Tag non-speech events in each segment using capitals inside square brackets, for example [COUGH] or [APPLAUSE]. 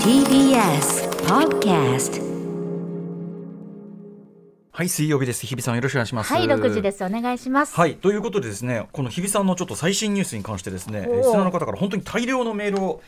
TBS Podcast はい、水曜日です。日比さんよろしくお願いします。はい、6時です。お願いします。はい、ということでですね、この日比さんのちょっと最新ニュースに関してですね、リスナーの方から本当に大量のメールを。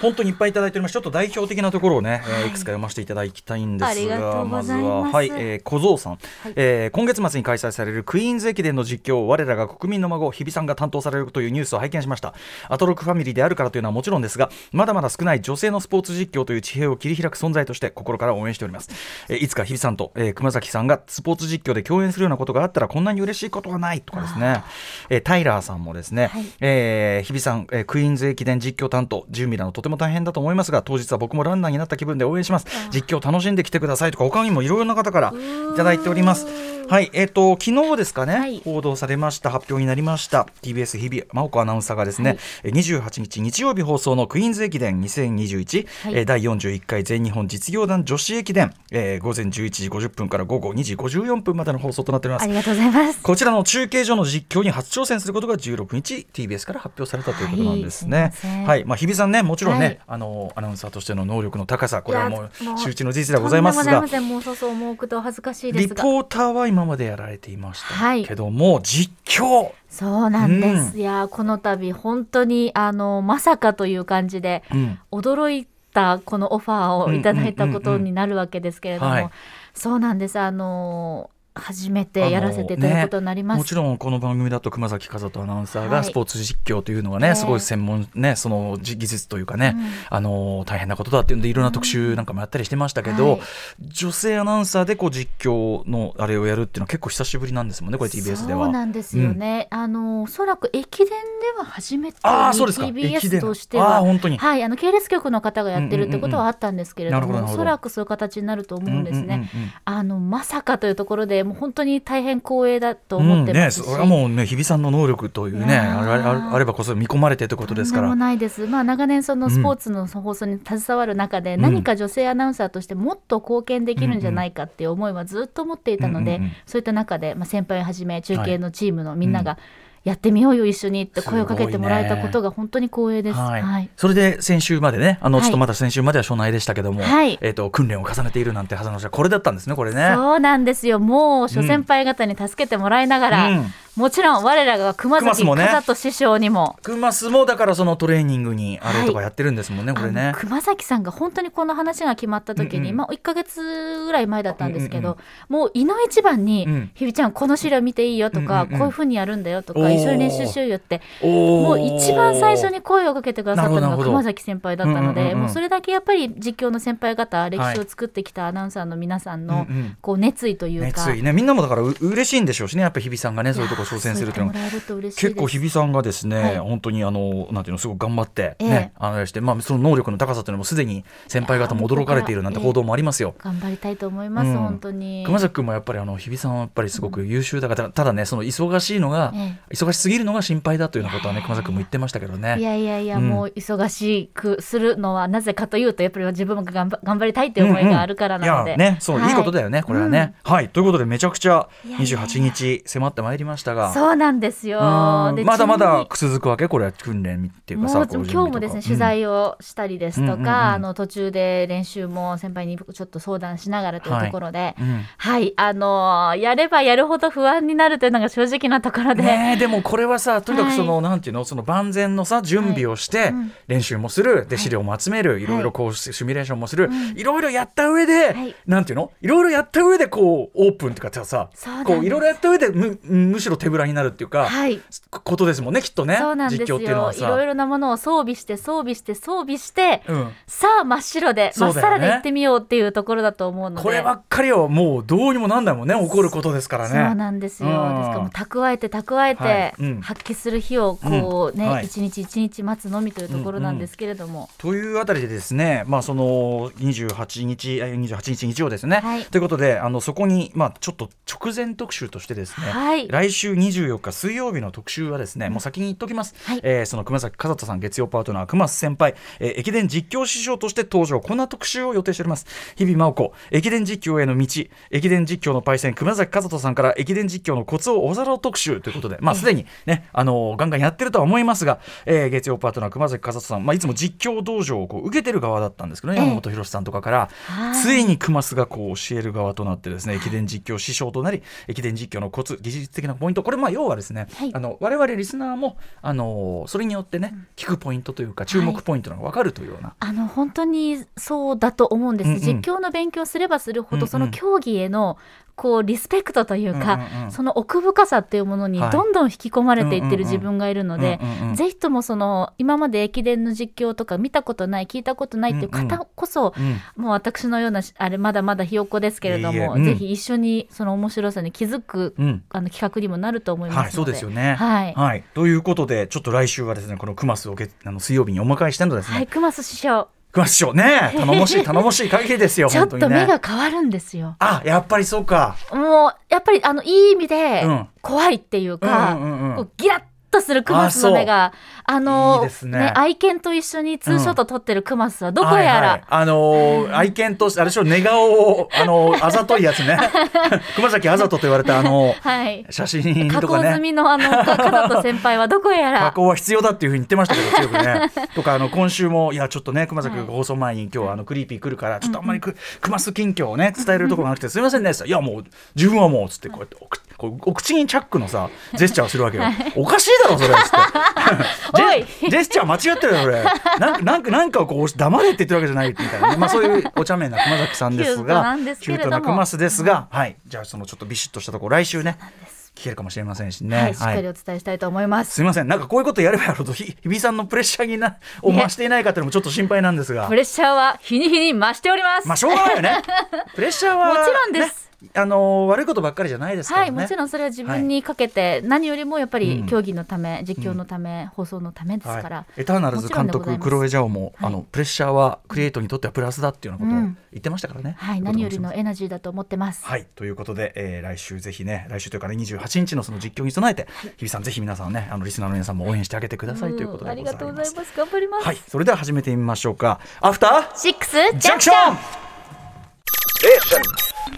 本当にいっぱいいただいております。ちょっと代表的なところをね、えーはいいくつか読ませていただきたいんですがとが、うございずは、はい、えー小僧さん、いえー今月末に開催されるクイーンズ駅伝の実況を我らが国民の孫、日比さんが担当されるというニュースを拝見しました。アトロックファミリーであるからというのはもちろんですが、まだまだ少ない女性のスポーツ実況という地平を切り開く存在として心から応援しております。えーいつか日比さんと、えー熊崎さんがスポーツ実況で共演するようなことがあったらこんなに嬉しいことはないとかですね、えータイラーさんもですね、はい。えー日比さん、えークイーンズ駅伝実況担当準備などとても大変だと思いますが当日は僕もランナーになった気分で応援します。実況楽しんできてくださいとか他にもいろいろな方からいただいております。はいえっ、と昨日ですかね、はい。報道されました発表になりました TBS 日比真央子アナウンサーがですね、えー28日日曜日放送のクイーンズ駅伝2021、はい。えー第41回全日本実業団女子駅伝、えー午前11時50分から午後2時54分までの放送となっております。ありがとうございます。こちらの中継所の実況に初挑戦することが16日 TBS から発表されたということなんですね。はいません。はい、まあ日比さんねもちろんね、はい。あのアナウンサーとしての能力の高さこれはもう周知の事実ではございますが。とんでもございませんもうそうそう思うこと恥ずかしいでリすが。ポーターは今までやられていましたはい。けども、実況。そうなんです。うん。いやこの度本当にあのまさかという感じでうん。驚いたこのオファーをいただいたことになるわけですけれども、そうなんです。あの初めてやらせていただくことになります。もちろんこの番組だと熊崎和人アナウンサーはい。がスポーツ実況というのがね、ええ。すごい専門ねその技術というかね、うん。あの大変なことだっていうんでいろんな特集なんかもやったりしてましたけど、はい。女性アナウンサーでこう実況のあれをやるっていうのは結構久しぶりなんですもんねこれ TBS では。そうなんですよ。ね、あのおそらく駅伝では初めて TBS としては。本当に。はいあの系列局の方がやってるってことはあったんですけれども、おそらくそういう形になると思うんですね、うんうんうんうん。あのまさかというところでもう本当に大変光栄だと思ってますし、うんね、それはもうね日比さんの能力というねあれあれあればこそ見込まれてということですから。ないです、まあ、長年そのスポーツの放送に携わる中で、何か女性アナウンサーとしてもっと貢献できるんじゃないかっていう思いはずっと持っていたので、うんうんうん。そういった中で、まあ、先輩をはじめ中継のチームのみんなが、やってみようよ一緒にって声をかけてもらえたことが本当に光栄です。はい。はい。それで先週までねあのはい。ちょっとまだ先週までは所内でしたけども、はい。えー、と訓練を重ねているなんて話はこれだったんですねこれね。そうなんですよ。もう諸先輩方に助けてもらいながら、うんもちろん我らが熊崎熊須もね。師匠にも。クマスもだからそのトレーニングにあれとかやってるんですもんね、これあのね。熊崎さんが本当にこの話が決まった時に、うんうんまあ、1か月ぐらい前だったんですけど、うんもういの一番にうん「ひびちゃんこの資料見ていいよ」とか、うんうんうん。こういうふうにやるんだよ」とか一緒に練習しようよってももう一番最初に声をかけてくださったのが熊崎先輩だったので、うんうんうんうん。もうそれだけやっぱり実況の先輩方歴史を作ってきたアナウンサーの皆さんのうんうん。こう熱意というか、熱意ね。みんなもだからう嬉しいんでしょうしねやっぱ日比さんがねそういうとこ挑戦するっていうのは結構日比さんがですね、はい。本当にあのなんていうのすごく頑張ってええ。ね、あのしてまあその能力の高さというのもすでに先輩方も驚かれているなんて報道もありますよ。頑張りたいと思います、うん。本当に。熊崎君もやっぱりあの日比さんはやっぱりすごく優秀だから、ただねその忙しいのが、え忙しすぎるのが心配だというようなことはね熊崎君も言ってましたけどね。いやいやいや、うん。もう忙しくするのはなぜかというとやっぱり自分も頑張頑張りたいっていう思いがあるからなので、ねそう、、はい。いことだよねこれはね、はい。ということでめちゃくちゃいやいや。28日迫ってまいりましたが。そうなんですよ。まだまだ続くわけこれは訓練っていうかさ今日もですね取材をしたりですとか、あの途中で練習も先輩にちょっと相談しながらというところで、はい、あのーやればやるほど不安になるというのが正直なところで、ねえでもこれはさとにかくその、はなんていうのその万全のさ準備をして、うん。練習もする。でい。資料も集める、い、ろいろこうシミュレーションもする、うん。いろいろやった上で、はい。なんていうの？いろいろやった上でこうオープンっていうかさこういろいろやった上でむむしろ手ぶらになるっていうか、はい。ことですもんねきっとねそうなんです実況っていうのよはいさ。ろいろなものを装備して装備して装備して、うん。さあ真っ白で、ね。真っさらで行ってみようっていうところだと思うので。こればっかりはもうどうにもなんだもんね起こることですからね。そうなんですよ。ですうんからもう蓄えて蓄えて、発揮する日をこうね、うん。はい。一日一日待つのみというところなんですけれども、というあたりでですね、まあ、その28日、え28日日曜ですね。はい。ということで、あのそこに、まあ、ちょっと直前特集としてですね、はい。来週週24日水曜日の特集はですね、もう先に言っときます、はい。えーその熊崎和人さん月曜パートナー熊須先輩、えー駅伝実況師匠として登場。こんな特集を予定しております。日々真央子駅伝実況への道駅伝実況のパイセン熊崎和人さんから駅伝実況のコツをおざらう特集ということでまあすでにねあのーガンガンやってるとは思いますが、えー月曜パートナー熊崎和人さん、まあ、いつも実況道場をこう受けてる側だったんですけどね、ええ。山本博さんとかからはい。ついに熊須がこう教える側となってですね駅伝実況師匠となり駅伝実況のコツ技術的なポイントこれまあ要はですね、はい。あの我々リスナーもあのそれによってね聞くポイントというか注目ポイントが分かるというような、あの本当にそうだと思うんです、うんうん。実況の勉強すればするほど、その競技へのこうリスペクトというか、うんうんうん。その奥深さっていうものにはい。どんどん引き込まれていってるうんうんうん。自分がいるので、うんうんうんぜひともその今まで駅伝の実況とか見たことない聞いたことないっていう方こそ、うん。もう私のようなしあれまだまだひよっこですけれどもうん。ぜひ一緒にその面白さに気づく、うん。あの企画にもなると思いはい、ますので、そうですよね。はい。ということで、ちょっと来週はですね、このクマスを月あの水曜日にお迎えしてのですね、はい、熊須師匠クマス師匠ね、[LAUGHS] 頼もしい、頼もしい限りですよ、ちょっ本当にね。と目が変わるんですよ。あ、やっぱりそうか。もうやっぱりあのいい意味でうん怖いっていうか、うんうんうんうんこうギラッとするクマスの目があのいいですね。愛犬と一緒にツーショット撮ってるクマスはどこやら、はいはい。あのー愛犬とあれでしょ寝顔をあのー [LAUGHS] あざといやつね。[LAUGHS] 熊崎あざとと言われたあのはい。写真加工とかね。済みのあのか加藤先輩はどこや加ら工は必要だっていうふうに言ってましたけど強くね。[LAUGHS] とかあの今週もいやちょっとね熊崎が放送前に今日あのクリーピー来るからちょっとあんまりく熊須近況をね伝えるところがなくてすみませんねいやもう自分はもうつってこうやっておくこうお口にチャックのさジェスチャーをするわけよ。おかしいだろそれっつって。[LAUGHS] ジェスチャー間違ってるよそれ。なんかなんかなんかをこう黙れって言ってるわけじゃないみたいなねまあそういうお茶目な熊崎さんですがキュートな熊須ですがはい。じゃあそのちょっとビシッとしたところ来週ね聞けるかもしれませんしね。はい、しっかりお伝えしたいと思います。すみません、なんかこういうことやればやるほど、ひ日比さんのプレッシャーになを増していないかっていうのもちょっと心配なんですが。プ、レッシャーは日に日に増しております。まあしょうがないよね。プレッシャーは、もちろんですねあのー悪いことばっかりじゃないですからね。はい、もちろんそれは自分にかけて、何よりもやっぱうんり競技のため、実況のため、放送のためですから。はい、エターナルズ監督クロエジャオも、はいあのプレッシャーはクリエイトにとってはプラスだっていうようなことをうん言ってましたからね。はい、とい何よりのエナジーだと思ってます。はいということで、えー来週ぜひね来週というかね28日のその実況に備えて、日比さんぜひ皆さんねあのリスナーの皆さんも応援してあげてくださいということでありがございます。とうございます。頑張ります。はいそれでは始めてみましょうか。アフターシックスジャンクション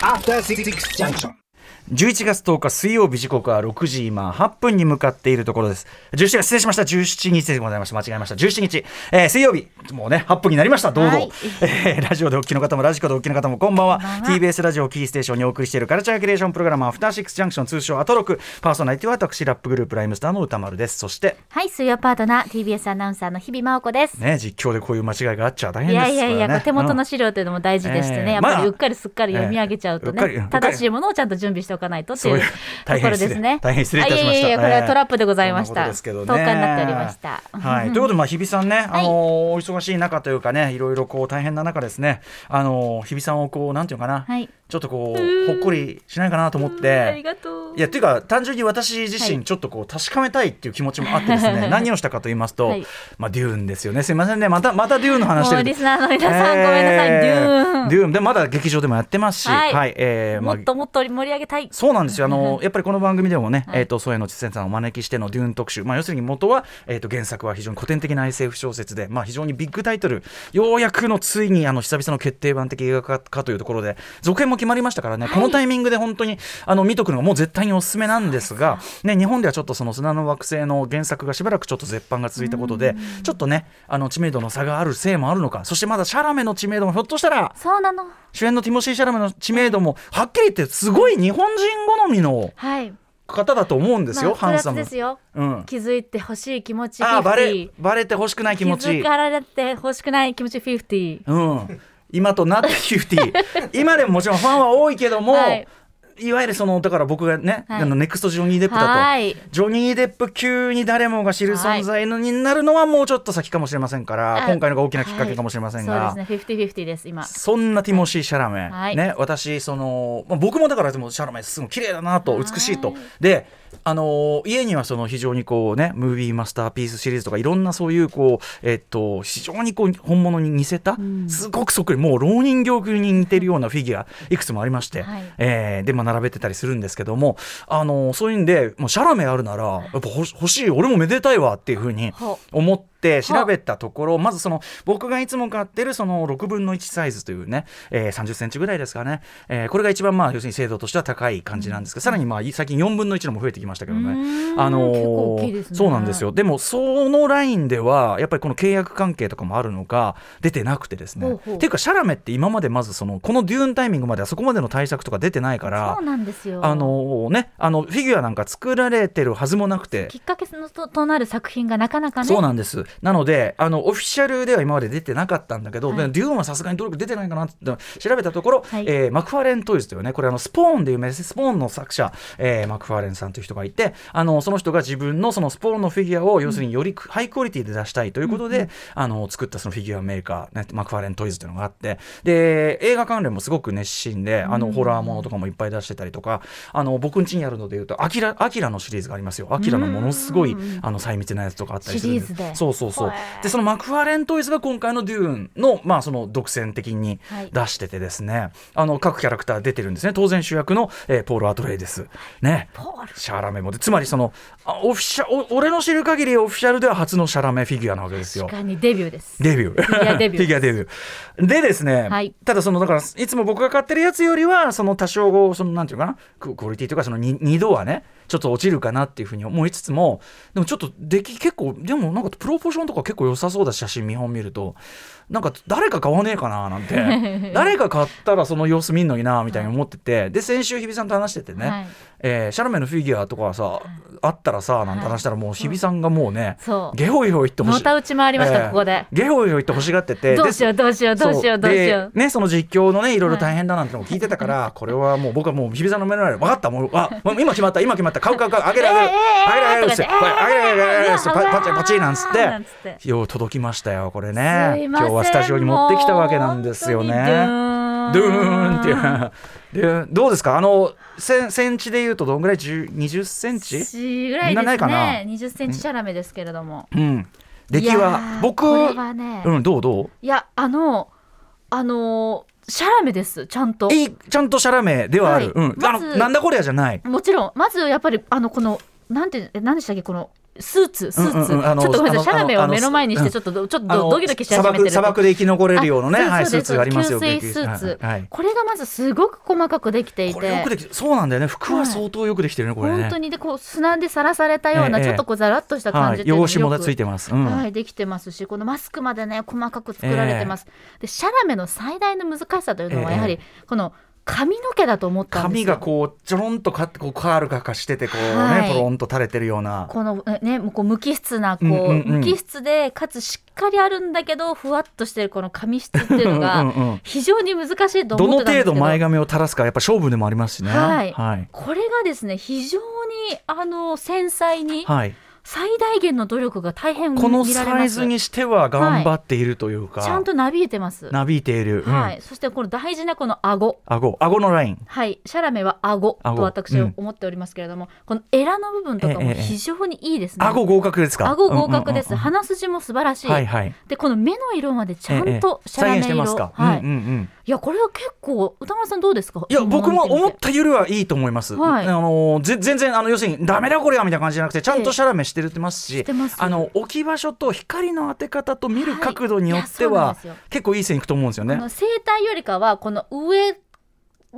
After Six Junction. 11月10日水曜日時刻は6時今8分に向かっているところです。17月失礼しました。17日でございました。間違えました。17日、えー水曜日。もうね8分になりました。堂々、はい。[LAUGHS] えーラジオでお聞きの方もラジコでお聞きの方もこんばんは。TBS ラジオをキーステーションにお送りしているカルチャーキュレーションプログラムアフターシックスジャンクション通称アトロクパーソナリティは私ラップグループライムスターの歌丸です。そしてはい、水曜パートナー TBS アナウンサーの日々真央子です。ね実況でこういう間違いがあっちゃ大変いですやいやいや、からねこう手元うんの資料というのも大事でしてね、やっぱえーまありうっかりすっかり読み上げちゃうとね、かり正しいものをちゃんと準備しておかないとっていうところですね。大変失礼いたしましたあいえいえいえこれはトラップでございました。ですけどね10日になっておりました。はい、ということで、まあ、日比さんね、あのーお忙しい中というかね、いろいろこう大変な中ですね、あのー日比さんをこう、なんていうのかな、はい。ちょっとこう、ほっこりしないかなと思っありて。がとう。いやっていうか単純に私自はい身ちょっとこう確かめたいっていう気持ちもあってですね、[LAUGHS] 何をしたかと言いますと、はいまあデューンですよねすいませんねまたまたデューンの話してるもうリスナーの皆さん、ごめんなさい、デューン。デューンでまだ劇場でもやってますしは、はいいえーまあもっともっと盛り上げたい。そうなんですよ。あの [LAUGHS] やっぱりこの番組でもね、はいえっ、と添野千先さんをお招きしてのデューン特集。まあ要するに元はえっ、と原作は非常に古典的な SF 小説で、まあ非常にビッグタイトル。ようやくのついにあの久々の決定版的映画化かというところで続編も決まりましたからね。このタイミングで本当にあの見とくのがもう絶対におすすめなんですが、ね日本ではちょっとその砂の惑星の原作がしばらくちょっと絶版が続いたことで、ちょっとねあの知名度の差があるせいもあるのか。そしてまだシャラメの知名度もひょっとしたらそうなの。主演のティモシー・シャラメの知名度もはっきり言ってすごい日本人好みのはい。方だと思うんですよ、まあハンサムですよ。うん、気づいてほしい気持ちああバレ50。バレてほしくない気持ち気づかれてほしくない気持ち50。うん、今となって50 [LAUGHS] 今でももちろんファンは多いけども、はい。い、わゆるそのだから僕がね、はい。あのネクストジョニー・デップだと、はい。ジョニー・デップ級に誰もが知る存在のになるのはもうちょっと先かもしれませんから、あ今回のが大きなきっかけかもしれませんが。そうですね、50-50です、今。そんなティモシー・シャラメ、はい。ね、私その、まあ、僕もだからでもシャラメすごい綺麗だなとはい。美しいと。であのー家にはその非常にこうねムービーマスターピースシリーズとかいろんなそういうこうえっと非常にこう本物に似せた、ん。すごくそっくりもう老人形級に似てるようなフィギュアいくつもありまして、はい。えーでまあまあ、並べてたりするんですけどもあのそういうんでもうシャラメあるならやっぱ欲しい俺もめでたいわっていうふうにほ思って調べたところまずその僕がいつも買ってるその6分の1サイズというね、えー、30センチぐらいですかね、えーこれが一番まあ要するに精度としては高い感じなんですが、さらにまあ最近4分の1のも増えてきましたけどうーね。ん。あのー結構大きいですね。そうなんですよ。でもそのラインではやっぱりこの契約関係とかもあるのか出てなくてですね。ほうほう。っていうかシャラメって今までまずそのこのデューンタイミングまではそこまでの対策とか出てないからそうなんですよ。あのねあのフィギュアなんか作られてるはずもなくて。きっかけのととなる作品がなかなかね。そうなんです。なので、あのオフィシャルでは今まで出てなかったんだけど、はい。デューンはさすがにどれか出てないかなって調べたところ、はい。えーマクファーレントイズというね、これあのスポーンで有名です。スポーンの作者、えーマクファーレンさんという人がいて、あのその人が自分のそのスポーンのフィギュアを要するによりハイクオリティで出したいということで、あの作ったそのフィギュアメーカー、ね、マクファーレントイズというのがあって、で映画関連もすごく熱心で、あのホラーものとかもいっぱい出してたりとか、あの僕ん家にあるのでいうと、アキラアキラのシリーズがありますよ。アキラのものすごいあの細密なやつとかあったりするんシリーズで。そうそうそうでそのマクファーレントイズが今回のデューンのまあその独占的にはい。出しててですね、あの各キャラクター出てるんですね。当然主役の、えーポール・アトレイです。ね。ポール。シャラメもでつまりそのあオフィシャお俺の知る限りオフィシャルでは初のシャラメフィギュアなわけですよ。確かにデビューです。デビュー。フィギュアデビューフィギュアデビュー。でですね、はい。ただその、だから、いつも僕が買ってるやつよりは、その多少、その、なんていうかな、ククオリティとか、その2、二度はね、ちょっと落ちるかなっていうふうに思いつつも、でもちょっと出来結構、でもなんかプロポーションとか結構良さそうだし写真見本見ると、なんか誰か買わねえかななんて、[LAUGHS] 誰か買ったらその様子見んのになみたいに思ってて、で、先週日比さんと話しててね、はい。えーシャラメのフィギュアとかさ、あったらさ、なんて話したらもう日比さんがもうね、そう。ゲホゲホ言ってほしい。のたうち回りました、えーここで。ゲホゲホ言って欲しがってて。どうしようどうしようどうしようどうしよう。でねその実況のねいろいろ大変だなんてのも聞いてたから、これはもう僕はもう日比さんの目の前で分かったもうあもう今決まった今決まった買う買う買うあげるあげる。えーえーあげるあげるっつってとか言ってはいあげるあげるあげるっつってパうわパチパチなんつっなんつっよう届きましたよこれすね今日はスタジオに持ってきたわけなんですよね。ドゥーン。っていう。でどうですか？あのセンセンチでいうとどんぐらい？10 20センチ？1ぐらいですね。20センチシャラメですけれども。うん。出来はー僕うんどうどう？いやあのあのシャラメですちゃんと。いいちゃんとシャラメではある、はい。うん、なんだこりゃじゃない。もちろん。まずやっぱりあのこのなんてえ何でしたっけ？このスーツスーツ、うんうん。ちょっとごめんなさい。シャラメを目の前にしうんてちょっとどちょっとドキドキし始めてる。砂漠で生き残れるようなね、あはい、スーツがありますよ。吸水スーツ、はいはい。これがまずすごく細かくできていて。できそうなんだよね。服は相当よくできてるね、これね。本当にでこう砂でさらされたような、ええちょっとこうザラッとした感じっていうのはい、汚しもついてます。うん。はい、できてますしこのマスクまでね細かく作られてます、でシャラメの最大の難しさというのはええ。やはりこの髪の毛だと思ったんです髪よがこうちょろんとかこうカールがかしててこうね、はい。ポロンと垂れてるような。このえねこう無機質なこう、うんうんうん。無機質でかつしっかりあるんだけどふわっとしてるこの髪質っていうのがん非常に難しいとどの思ってたんですけど程度前髪を垂らすかやっぱ勝負でもありますしね。はい。はい。これがですね非常にあの繊細にはい最大限の努力が大変見このられます。サイズにしては頑張っているというか、ちゃんとなびいてます、なびいている。うん。はい、そしてこの大事なこの顎。顎。顎のライン。はい、シャラメは顎顎。と私うん思っておりますけれども、このエラの部分とかもええええ非常にいいですね。顎合格ですか？顎合格です、うんうんうん鼻筋も素晴らしい、はいはい。でこの目の色までちゃんとシャラ再メ色、現してますか？はい。うんうんうん。いやこれは結構歌丸さんどうですか？いや僕も思ってたよりはいいと思います。はい。あのぜ全然あの要するにダメだこれはみたいな感じじゃなくてちゃんとええシャラメしてるってますし、してます。あの置き場所と光の当て方と見る角度によってはは、ですよ。結構いい線いくと思うんですよね。こ。の声帯よりかはこの上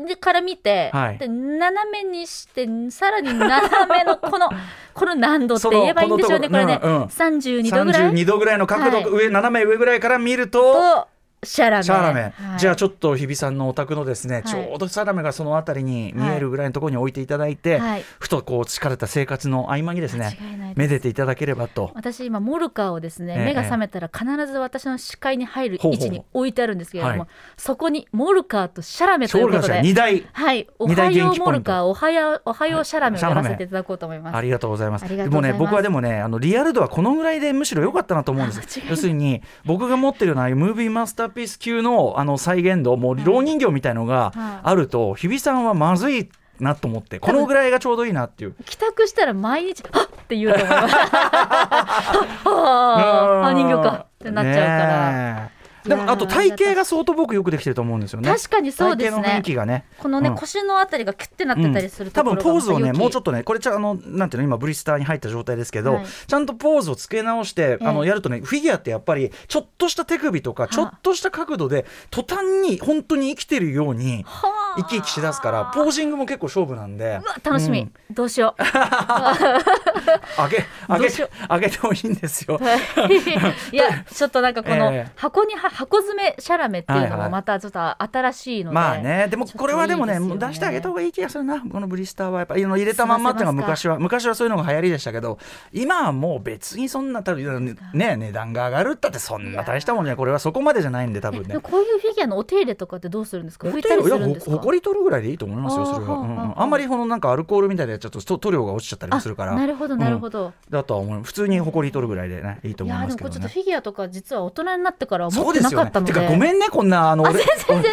でから見て、はい。で斜めにしてさらに斜めのこの [LAUGHS] この何度って言えばいいんでしょうね。これね、うんうん。32度ぐらい？32度ぐらいの角度、はい。上斜め上ぐらいから見ると。とシャラメ。シャラメ、はい。じゃあちょっと日比さんのお宅のですね、はい。ちょうどシャラメがその辺りに見えるぐらいのところに置いていただいて、はい。ふとこう疲れた生活の合間にですねめでていただければと。私今モルカーをですね、ええ。目が覚めたら必ず私の視界に入る位置に置いてあるんですけれども、はい。そこにモルカーとシャラメということで2台はい、おはようモルカーおはようおはようシャラメをやらせていただこうと思います。ありがとうございます。でもね、僕はでもね、あのリアル度はこのぐらいでむしろ良かったなと思うんです。要するに、僕が持ってるようなムービーマスターピース級のあの再現度、もう老人形みたいのがはいあると、日比さんはまずいなと思って、このぐらいがちょうどいいなっていう。帰宅したら毎日「はっ!」って言うと思います。はっはああ人形かってなっちゃうから。ねえでもあと体型が相当僕よくできてると思うんですよね。確かにそうですね。体型のね。このね、うん。腰のあたりがキュッてなってたりすると多分ころがポーズをねもうちょっとね。これちゃあのなんていうの今ブリスターに入った状態ですけど、はい。ちゃんとポーズをつけ直して、あのええやるとねフィギュアってやっぱりちょっとした手首とかちょっとした角度で途端に本当に生きてるようにはあ。生き生きしだすからポージングも結構勝負なんで。楽しみ、うん。どうしよう。[LAUGHS] 上げ上げどうしよ上げてもいいんですよ。い。や [LAUGHS] ちょっとなんかこのええ。箱には箱詰めシャラメっていうのはいはい。もまたちょっと新しいので、まあね、でもこれはでもねね。出してあげた方がいい気がするな、このブリスターはやっぱ入れたまんまっていうのが昔は昔はそういうのが流行りでしたけど、今はもう別にそんな多分ね値段が上がるったってそんな大したもんじゃない。これはそこまでじゃないんで多分ね。でも。こういうフィギュアのお手入れとかってどうするんですか？拭いたりするんですか？ほほこり取るぐらいでいいと思いますよそれは、あんまりこのなんかアルコールみたいなやつちょっと塗料が落ちちゃったりもするから。あなるほどなるほど、だとは思う。普通にほこり取るぐらいでねいいとい思いやでもこれちょっとますけどねフィギュアとか実は大人になってからは持そうってですよね。てなかったので。かごめんねこんなあの俺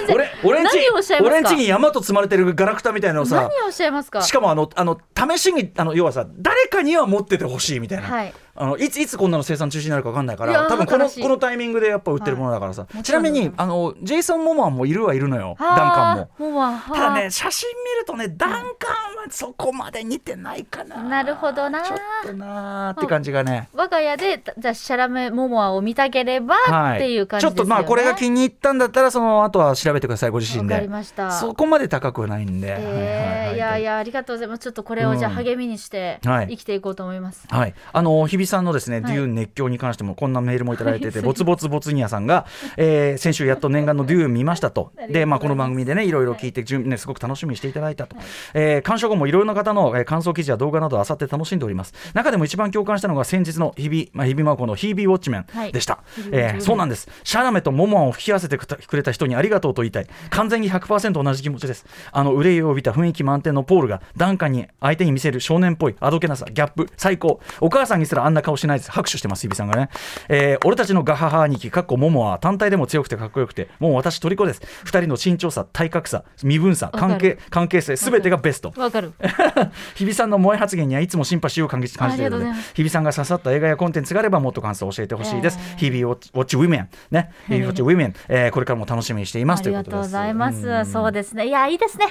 俺俺んち俺んちに山と積まれてるガラクタみたいなのさ何をおっしゃいますか？しかもあのあの試しにあの要はさ誰かには持っててほしいみたいな、はいあのいついつこんなの生産中止になるか分かんないから多分このこのタイミングでやっぱ売ってるものだからさ、い。ちなみにあのジェイソン・モモアンもいるはいるのよダンカンも。ただね写真見るとねダンカンはそこまで似てないかな。なるほどなちょっとなーって感じがね、我が家でじゃあシャラメモモアを見たければはい。っていう感じですよね。ちょっとまあこれが気に入ったんだったらその後は調べてくださいご自身で。わかりました。そこまで高くはないんで、えーいやいややありがとうございます。ちょっとこれをじゃあうん。励みにしてはい。生きていこうと思います。はい、あの日比さんのですね、はい。デューン熱狂に関してもこんなメールもいただいてて、は [LAUGHS] いボツボツボツニアさんが、えー先週やっと念願のデューン見ましたと。[LAUGHS] で、まあ、この番組でねい。ろいろ聞いて、ね、すごく楽しみにしていただいたと、えー鑑賞後もいろいろな方の、えー感想記事や動画などあさって楽しんでおります。中でも一番共感したのが先日の日比、まあ、日比真央子のヒービーウォッチメンでした、日々ウォッチメン。えーそうなんです。シャラメとモモアンを吹き合わせてくれた人にありがとうと言いたい。完全に100%同じ気持ちです。あの憂いを帯びた雰囲気満点のポールがダンカンに相手に見せる少年っぽいあどけなさギャップ最高。お母さんにすらあんな顔しないです。拍手してます日比さんがね、えー俺たちのガハハ兄貴かっこモモアは単体でも強くてかっこよくてもう私虜です。二人の身長差体格差身分差関係関係性すべてがベスト。わかる。[LAUGHS] 日比さんの萌え発言にはいつもシンパシーを感じ感じているので日比さんが刺さった映画やコンテンツがあればもっと感想を教えてほしいです、えー。日々ウォッチウィメン。ね。日々ウォッチウィメン、えーこれからも楽しみにしています。というありがとうごことですざいます。うん。そうですね。いやいいですね。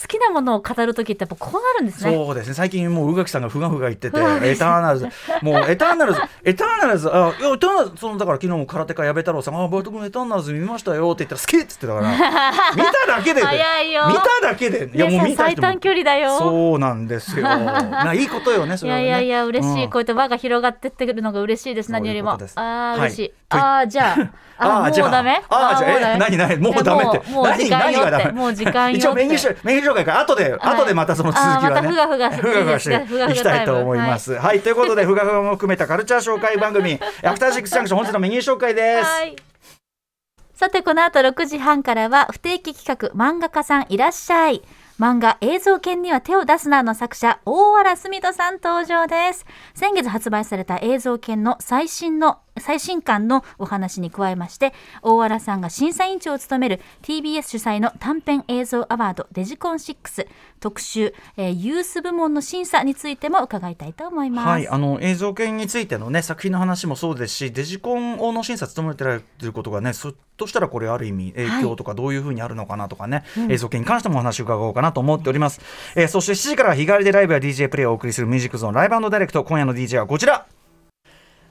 好きなものを語るときってやっぱこうなるんですね。そうですね。最近もう宇垣さんがふがふが言っててエターナルズ。[LAUGHS] もうエターナルズエターナルズあいやエターナルズそのだから昨日も空手家矢部太郎さんあ僕もエターナルズ見ましたよって言ったら好きっつってたから [LAUGHS] 見ただけで早いよ。見ただけでいやもう見た最短距離だよ。そうなんですよ。[LAUGHS] ないいことよねそいれはね。やいやいや嬉しい、うんこうやって輪が広がってってくるのが嬉しいです何よりも。ああはい。嬉しい。ああじゃあああーじゃあ。もうダメ？あーじゃあえ何何？[LAUGHS] もうダメって。えもう時間よって何何がダメ？もう時間よ一応メニュー紹メニュー紹介か。ら後で、後でまたその続きはね。ふがふが [LAUGHS] ふがふがしていきたいと思います。はい、ということでふがふがも含めたカルチャー紹介番組 [LAUGHS] アフターシックスジャンクション本日のメニュー紹介です、はい。さてこの後6時半からは不定期企画漫画家さんいらっしゃい。漫画映像犬には手を出すなの作者大原澄人さん登場です。先月発売された映像犬の最新の最新刊のお話に加えまして大原さんが審査委員長を務める TBS 主催の短編映像アワードデジコン6特集、えーユース部門の審査についても伺いたいと思います、はい、あの映像系についてのね作品の話もそうですしデジコンの審査務めてられてることがねそっとしたらこれある意味影響とかどういうふうにあるのかなとかね、映像系に関してもお話を伺おうかなと思っております、えーそして7時からは日替わりでライブや DJ プレイをお送りするミュージックゾーンライブダイレクト今夜の DJ はこちら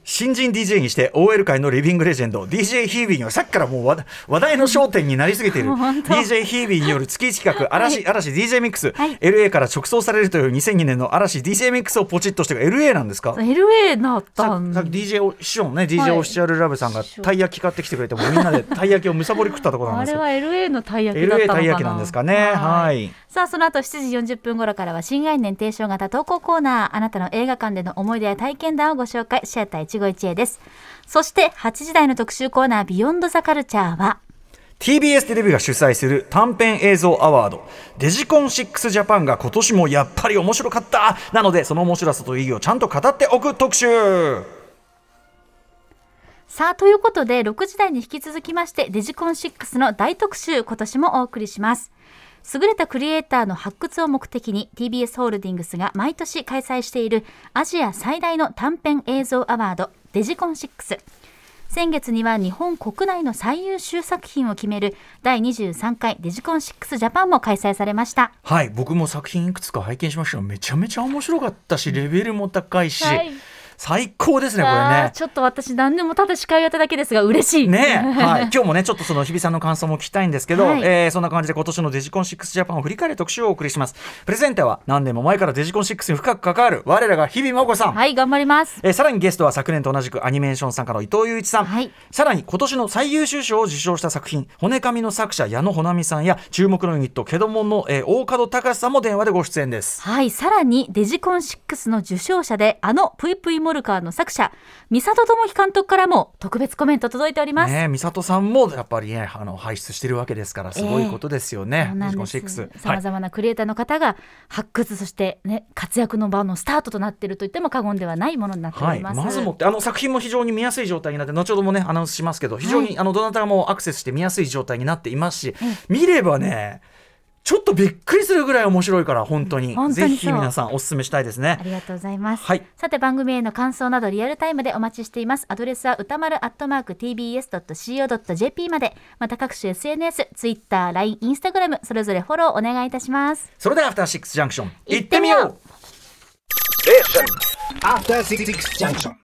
新人 DJ にして OL 界のリビングレジェンド DJ ヒービーにはさっきからもう話話題の焦点になりすぎている。[LAUGHS] DJ ヒービーによる月1企画嵐,、嵐 DJ ミックス、はい。LA から直送されるという2002年の嵐 DJ ミックスをポチッとしてが LA なんですか？LA なったさんさっき DJ お師匠のね DJ はい。オフィシャルラブさんがたい焼き買ってきてくれてもうみんなでたい焼きをむさぼり食ったところなんですあれは LA のたい焼きだった LA のかな。たい焼きなんですかね。はい。さあその後7時40分頃からは新概念提唱型投稿コーナー。あなたの映画館での思い出や体験談をご紹介。シアター一期一会です。そして8時台の特集コーナービヨンドザカルチャーは TBS テレビが主催する短編映像アワードデジコン6ジャパンが今年もやっぱり面白かったなのでその面白さと意義をちゃんと語っておく特集。さあということで6時台に引き続きましてデジコン6の大特集今年もお送りします優れたクリエイターの発掘を目的に TBS ホールディングスが毎年開催しているアジア最大の短編映像アワードデジコン6先月には日本国内の最優秀作品を決める第23回デジコン6ジャパンも開催されました。はい僕も作品いくつか拝見しました。がめちゃめちゃ面白かったしレベルも高いし、はい最高ですねこれね。ちょっと私何でもただ司会をやっただけですが嬉しい。ねはい、[LAUGHS] 今日もねちょっとその日比さんの感想も聞きたいんですけど、はい。えーそんな感じで今年のデジコン6ジャパンを振り返る特集をお送りします。プレゼンターは何年も前からデジコン6に深く関わる我らが日比真央子さん、はい、頑張ります。えーさらにゲストは昨年と同じくアニメーション作家の伊藤雄一さん、はい。さらに今年の最優秀賞を受賞した作品「骨紙」の作者矢野穂波さんや注目のユニットケドモンの、えー大門隆さんも電話でご出演です。はい、さらにデジコン6の受賞者であのぷいぷいモルカーの作者三里智樹監督からも特別コメント届いております。ね美里さんもやっぱりねあの輩出してるわけですからすごいことですよね、そうなんデです。ジコン6さまざまなクリエイターの方が発掘そしてね活躍の場のスタートとなっていると言っても過言ではないものになっておはい、ります。まずもってあの作品も非常に見やすい状態になって後ほどもねアナウンスしますけど非常に、あのどなたもアクセスして見やすい状態になっていますし、見ればねちょっとびっくりするぐらい面白いから本当に本当にそうぜひ皆さんお勧めしたいですねありがとうございます。はいさて番組への感想などリアルタイムでお待ちしています。アドレスは歌丸アットマーク tbs.co.jp まで、また各種 SNS、Twitter、LINE、Instagram それぞれフォローお願いいたします。それではアフターシックスジャンクション行ってみよう After Six Junction.